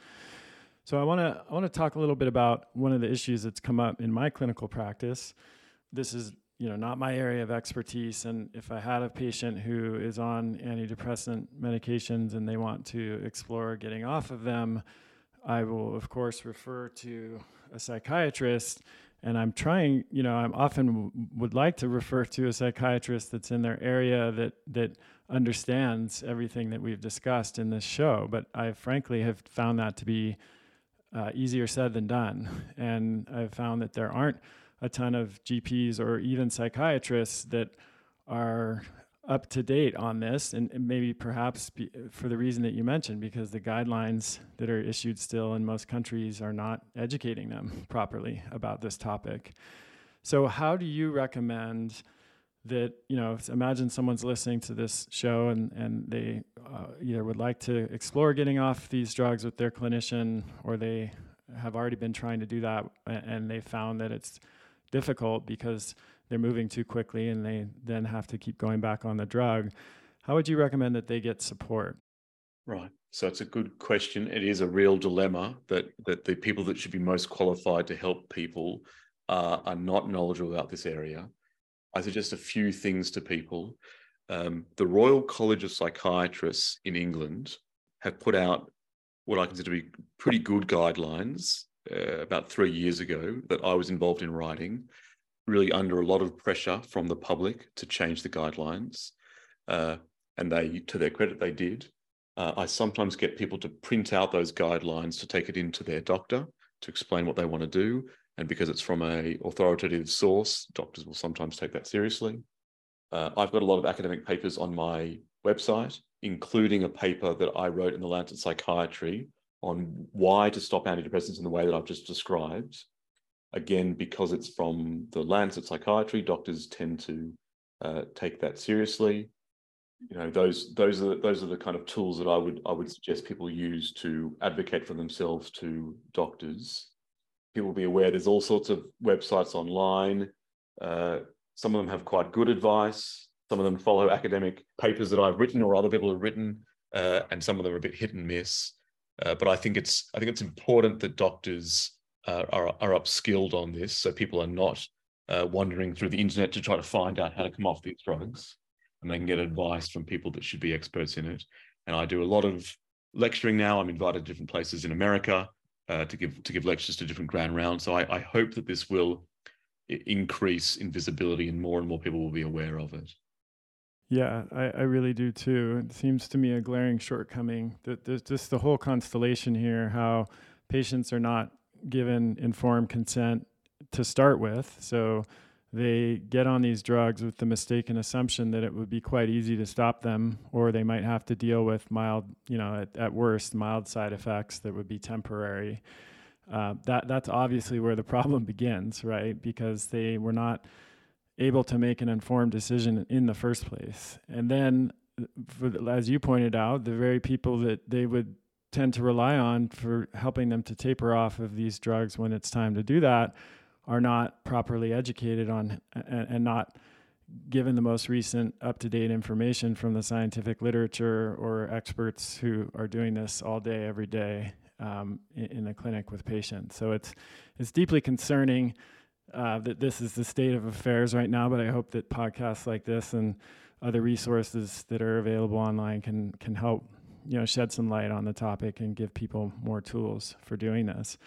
So I want to I want to talk a little bit about one of the issues that's come up in my clinical practice. This is you know not my area of expertise, and if I had a patient who is on antidepressant medications and they want to explore getting off of them I will, of course, refer to a psychiatrist. And I'm trying, you know, I'm often w- would like to refer to a psychiatrist that's in their area that that understands everything that we've discussed in this show. But I frankly have found that to be uh, easier said than done. And I've found that there aren't a ton of GPs or even psychiatrists that are up to date on this, and, maybe perhaps for the reason that you mentioned, because the guidelines that are issued still in most countries are not educating them properly about this topic. So, how do you recommend that? You know, imagine someone's listening to this show and and they uh, either would like to explore getting off these drugs with their clinician, or they have already been trying to do that and they found that it's difficult because they're moving too quickly and they then have to keep going back on the drug. How would you recommend that they get support? Right. So it's a good question. It is a real dilemma that that the people that should be most qualified to help people uh, are not knowledgeable about this area. I suggest a few things to people. Um, the Royal College of Psychiatrists in England have put out what I consider to be pretty good guidelines uh, about three years ago that I was involved in writing, really under a lot of pressure from the public to change the guidelines. Uh, and they, to their credit, they did. Uh, I sometimes get people to print out those guidelines to take it into their doctor to explain what they want to do. And because it's from a authoritative source, doctors will sometimes take that seriously. Uh, I've got a lot of academic papers on my website, including a paper that I wrote in the Lancet Psychiatry on why to stop antidepressants in the way that I've just described. Again, because it's from the Lancet Psychiatry, doctors tend to uh, take that seriously you know those those are those are the kind of tools that I would I would suggest people use to advocate for themselves to doctors. People be aware there's all sorts of websites online. Uh, some of them have quite good advice. Some of them follow academic papers that I've written or other people have written, uh, and some of them are a bit hit and miss. Uh, but I think it's I think it's important that doctors uh, are are upskilled on this, so people are not uh, wandering through the internet to try to find out how to come off these drugs and they can get advice from people that should be experts in it. And I do a lot of lecturing now. I'm invited to different places in America uh, to give to give lectures to different grand rounds. So I, I hope that this will increase in visibility and more and more people will be aware of it. Yeah, I, I really do too. It seems to me a glaring shortcoming that there's just the whole constellation here, how patients are not given informed consent to start with. So they get on these drugs with the mistaken assumption that it would be quite easy to stop them, or they might have to deal with mild, you know, at, at worst, mild side effects that would be temporary. Uh, that that's obviously where the problem begins, right? Because they were not able to make an informed decision in the first place, and then, as you pointed out, the very people that they would tend to rely on for helping them to taper off of these drugs when it's time to do that are not properly educated on and, and not given the most recent up to date information from the scientific literature or experts who are doing this all day, every day um, in, in, the clinic with patients. So it's, it's deeply concerning uh, that this is the state of affairs right now, but I hope that podcasts like this and other resources that are available online can, can help you know shed some light on the topic and give people more tools for doing this.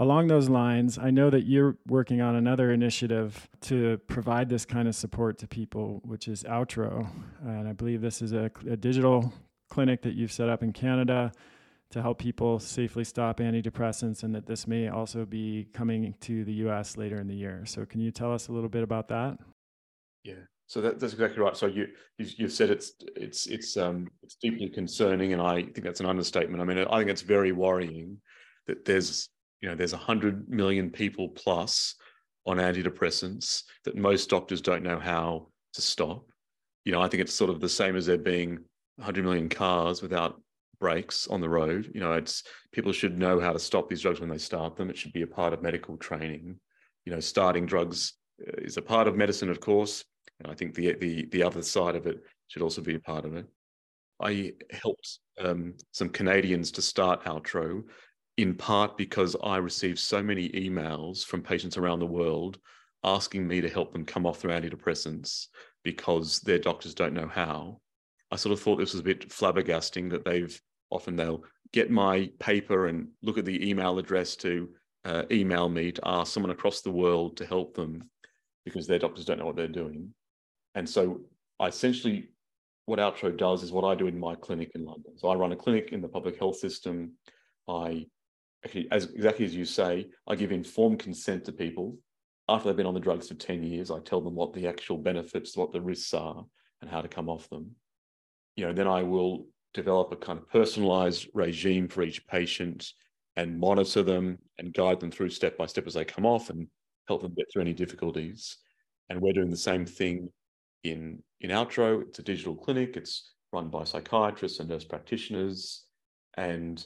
Along those lines, I know that you're working on another initiative to provide this kind of support to people, which is Outro. And I believe this is a, a digital clinic that you've set up in Canada to help people safely stop antidepressants, and that this may also be coming to the US later in the year. So, can you tell us a little bit about that? Yeah. So that, that's exactly right. So you, you have said it's it's it's um it's deeply concerning, and I think that's an understatement. I mean, I think it's very worrying that there's you know, there's 100 million people plus on antidepressants that most doctors don't know how to stop. You know, I think it's sort of the same as there being 100 million cars without brakes on the road. You know, it's people should know how to stop these drugs when they start them. It should be a part of medical training. You know, starting drugs uh, is a part of medicine, of course. And I think the the the other side of it should also be a part of it. I helped um, some Canadians to start Outro in part because I received so many emails from patients around the world asking me to help them come off their antidepressants because their doctors don't know how. I sort of thought this was a bit flabbergasting that they've often they'll get my paper and look at the email address to uh, email me to ask someone across the world to help them because their doctors don't know what they're doing. And so I essentially, what Outro does is what I do in my clinic in London. So I run a clinic in the public health system. I as exactly as you say, I give informed consent to people. After they've been on the drugs for 10 years, I tell them what the actual benefits, what the risks are, and how to come off them. You know, then I will develop a kind of personalized regime for each patient and monitor them and guide them through step by step as they come off and help them get through any difficulties. And we're doing the same thing in in Outro. It's a digital clinic. It's run by psychiatrists and nurse practitioners, and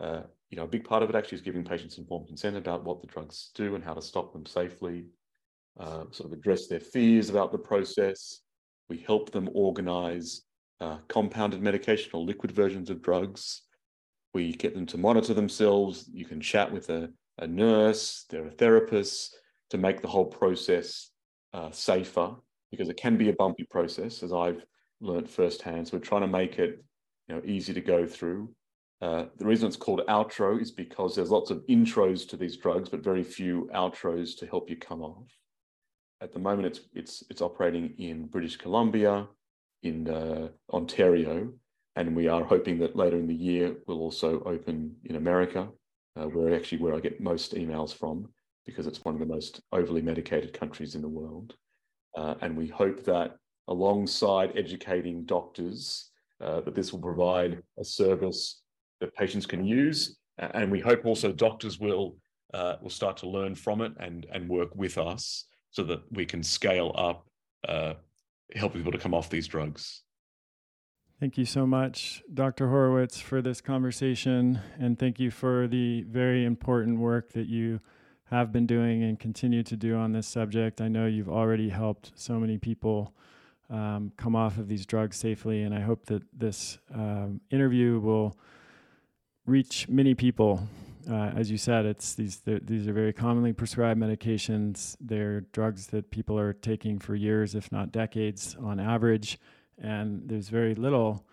uh, you know, a big part of it actually is giving patients informed consent about what the drugs do and how to stop them safely. uh, sort of address their fears about the process. We help them organize uh, compounded medication or liquid versions of drugs. We get them to monitor themselves. You can chat with a, a nurse, they're a therapist to make the whole process uh, safer because it can be a bumpy process, as I've learned firsthand. So we're trying to make it you know, easy to go through. Uh, the reason it's called outro is because there's lots of intros to these drugs, but very few outros to help you come off. At the moment, it's it's it's operating in British Columbia, in uh, Ontario, and we are hoping that later in the year we'll also open in America, uh, where actually where I get most emails from because it's one of the most overly medicated countries in the world. Uh, and we hope that alongside educating doctors, uh, that this will provide a service that patients can use. And we hope also doctors will, uh, will start to learn from it and, and work with us so that we can scale up, uh, help people to come off these drugs. Thank you so much, Dr. Horowitz, for this conversation. And thank you for the very important work that you have been doing and continue to do on this subject. I know you've already helped so many people um, come off of these drugs safely, and I hope that this um, interview will reach many people. Uh, as you said, it's these these are very commonly prescribed medications. They're drugs that people are taking for years, if not decades, on average, and there's very little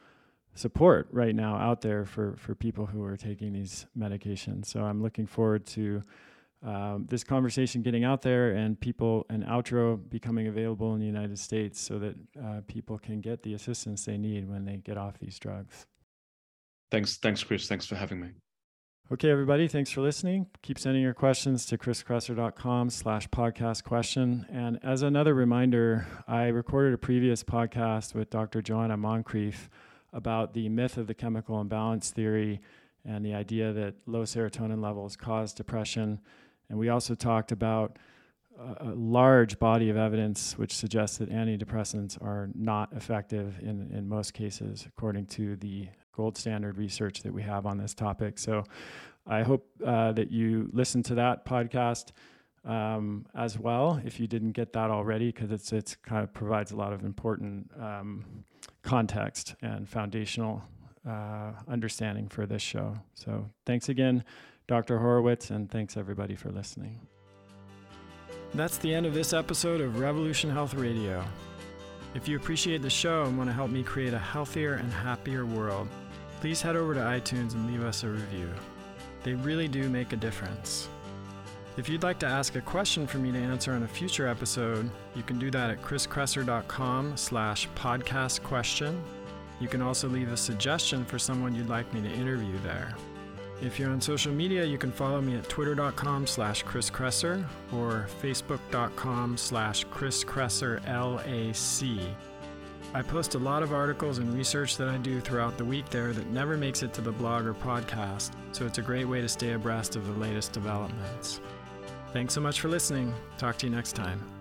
support right now out there for for people who are taking these medications. So I'm looking forward to um, this conversation getting out there and people and outro becoming available in the United States so that uh, people can get the assistance they need when they get off these drugs. Thanks, thanks, Chris. Thanks for having me. Okay, everybody, thanks for listening. Keep sending your questions to chriskresser.com slash podcast question. And as another reminder, I recorded a previous podcast with Dr. Joanna Moncrieff about the myth of the chemical imbalance theory and the idea that low serotonin levels cause depression. And we also talked about a, a large body of evidence which suggests that antidepressants are not effective in, in most cases, according to the gold standard research that we have on this topic. So I hope uh, that you listen to that podcast um, as well if you didn't get that already, because it's it's kind of provides a lot of important um, context and foundational uh, understanding for this show. So thanks again. Dr. Horowitz, and thanks everybody for listening. That's the end of this episode of Revolution Health Radio. If you appreciate the show and want to help me create a healthier and happier world, please head over to iTunes and leave us a review. They really do make a difference. If you'd like to ask a question for me to answer on a future episode, you can do that at chriskresser.com slash podcast question. You can also leave a suggestion for someone you'd like me to interview there. If you're on social media, you can follow me at twitter.com slash Chris Kresser or facebook.com slash Chris Kresser LAC. I post a lot of articles and research that I do throughout the week there that never makes it to the blog or podcast, so it's a great way to stay abreast of the latest developments. Thanks so much for listening. Talk to you next time.